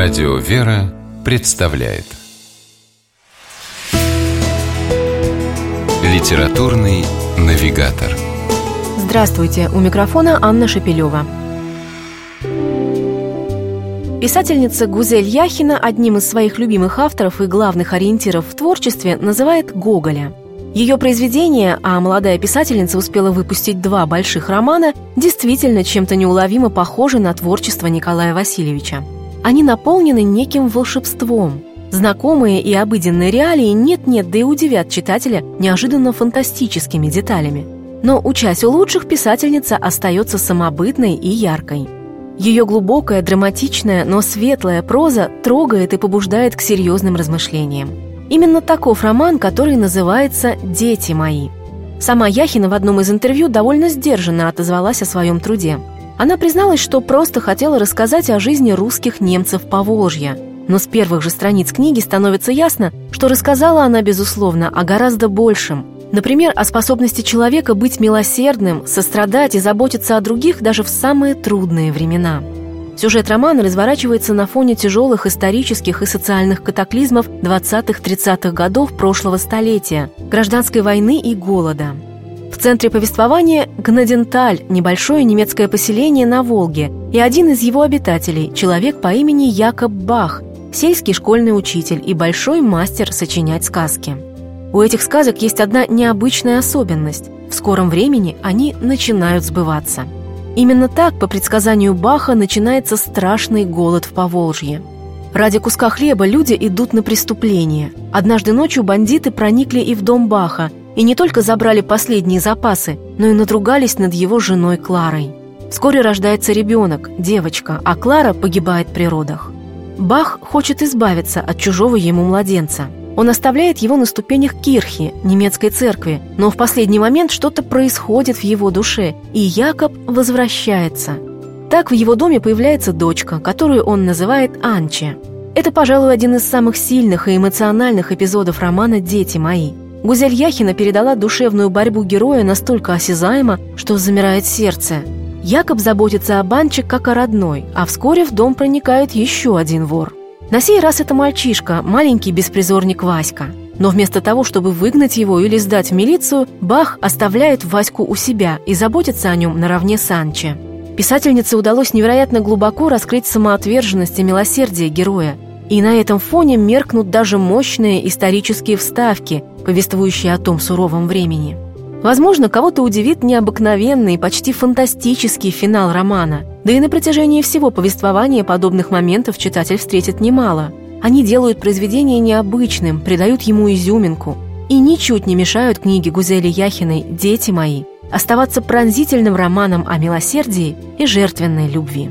Радио «Вера» представляет Литературный навигатор Здравствуйте, у микрофона Анна Шапилева. Писательница Гузель Яхина одним из своих любимых авторов и главных ориентиров в творчестве называет Гоголя. Ее произведение, а молодая писательница успела выпустить два больших романа, действительно чем-то неуловимо похожи на творчество Николая Васильевича – они наполнены неким волшебством. Знакомые и обыденные реалии нет-нет, да и удивят читателя неожиданно фантастическими деталями. Но, учась у лучших, писательница остается самобытной и яркой. Ее глубокая, драматичная, но светлая проза трогает и побуждает к серьезным размышлениям. Именно таков роман, который называется «Дети мои». Сама Яхина в одном из интервью довольно сдержанно отозвалась о своем труде – она призналась, что просто хотела рассказать о жизни русских немцев по Волжье. Но с первых же страниц книги становится ясно, что рассказала она, безусловно, о гораздо большем. Например, о способности человека быть милосердным, сострадать и заботиться о других даже в самые трудные времена. Сюжет романа разворачивается на фоне тяжелых исторических и социальных катаклизмов 20-30-х годов прошлого столетия, гражданской войны и голода – в центре повествования Гнаденталь, небольшое немецкое поселение на Волге, и один из его обитателей, человек по имени Якоб Бах, сельский школьный учитель и большой мастер сочинять сказки. У этих сказок есть одна необычная особенность. В скором времени они начинают сбываться. Именно так, по предсказанию Баха, начинается страшный голод в Поволжье. Ради куска хлеба люди идут на преступление. Однажды ночью бандиты проникли и в дом Баха и не только забрали последние запасы, но и надругались над его женой Кларой. Вскоре рождается ребенок, девочка, а Клара погибает при родах. Бах хочет избавиться от чужого ему младенца. Он оставляет его на ступенях кирхи, немецкой церкви, но в последний момент что-то происходит в его душе, и Якоб возвращается. Так в его доме появляется дочка, которую он называет Анче. Это, пожалуй, один из самых сильных и эмоциональных эпизодов романа «Дети мои». Гузель Яхина передала душевную борьбу героя настолько осязаемо, что замирает сердце. Якоб заботится о Банче как о родной, а вскоре в дом проникает еще один вор. На сей раз это мальчишка, маленький беспризорник Васька. Но вместо того, чтобы выгнать его или сдать в милицию, Бах оставляет Ваську у себя и заботится о нем наравне с Анче. Писательнице удалось невероятно глубоко раскрыть самоотверженность и милосердие героя. И на этом фоне меркнут даже мощные исторические вставки, повествующие о том суровом времени. Возможно, кого-то удивит необыкновенный, почти фантастический финал романа. Да и на протяжении всего повествования подобных моментов читатель встретит немало. Они делают произведение необычным, придают ему изюминку и ничуть не мешают книге Гузели Яхиной «Дети мои» оставаться пронзительным романом о милосердии и жертвенной любви.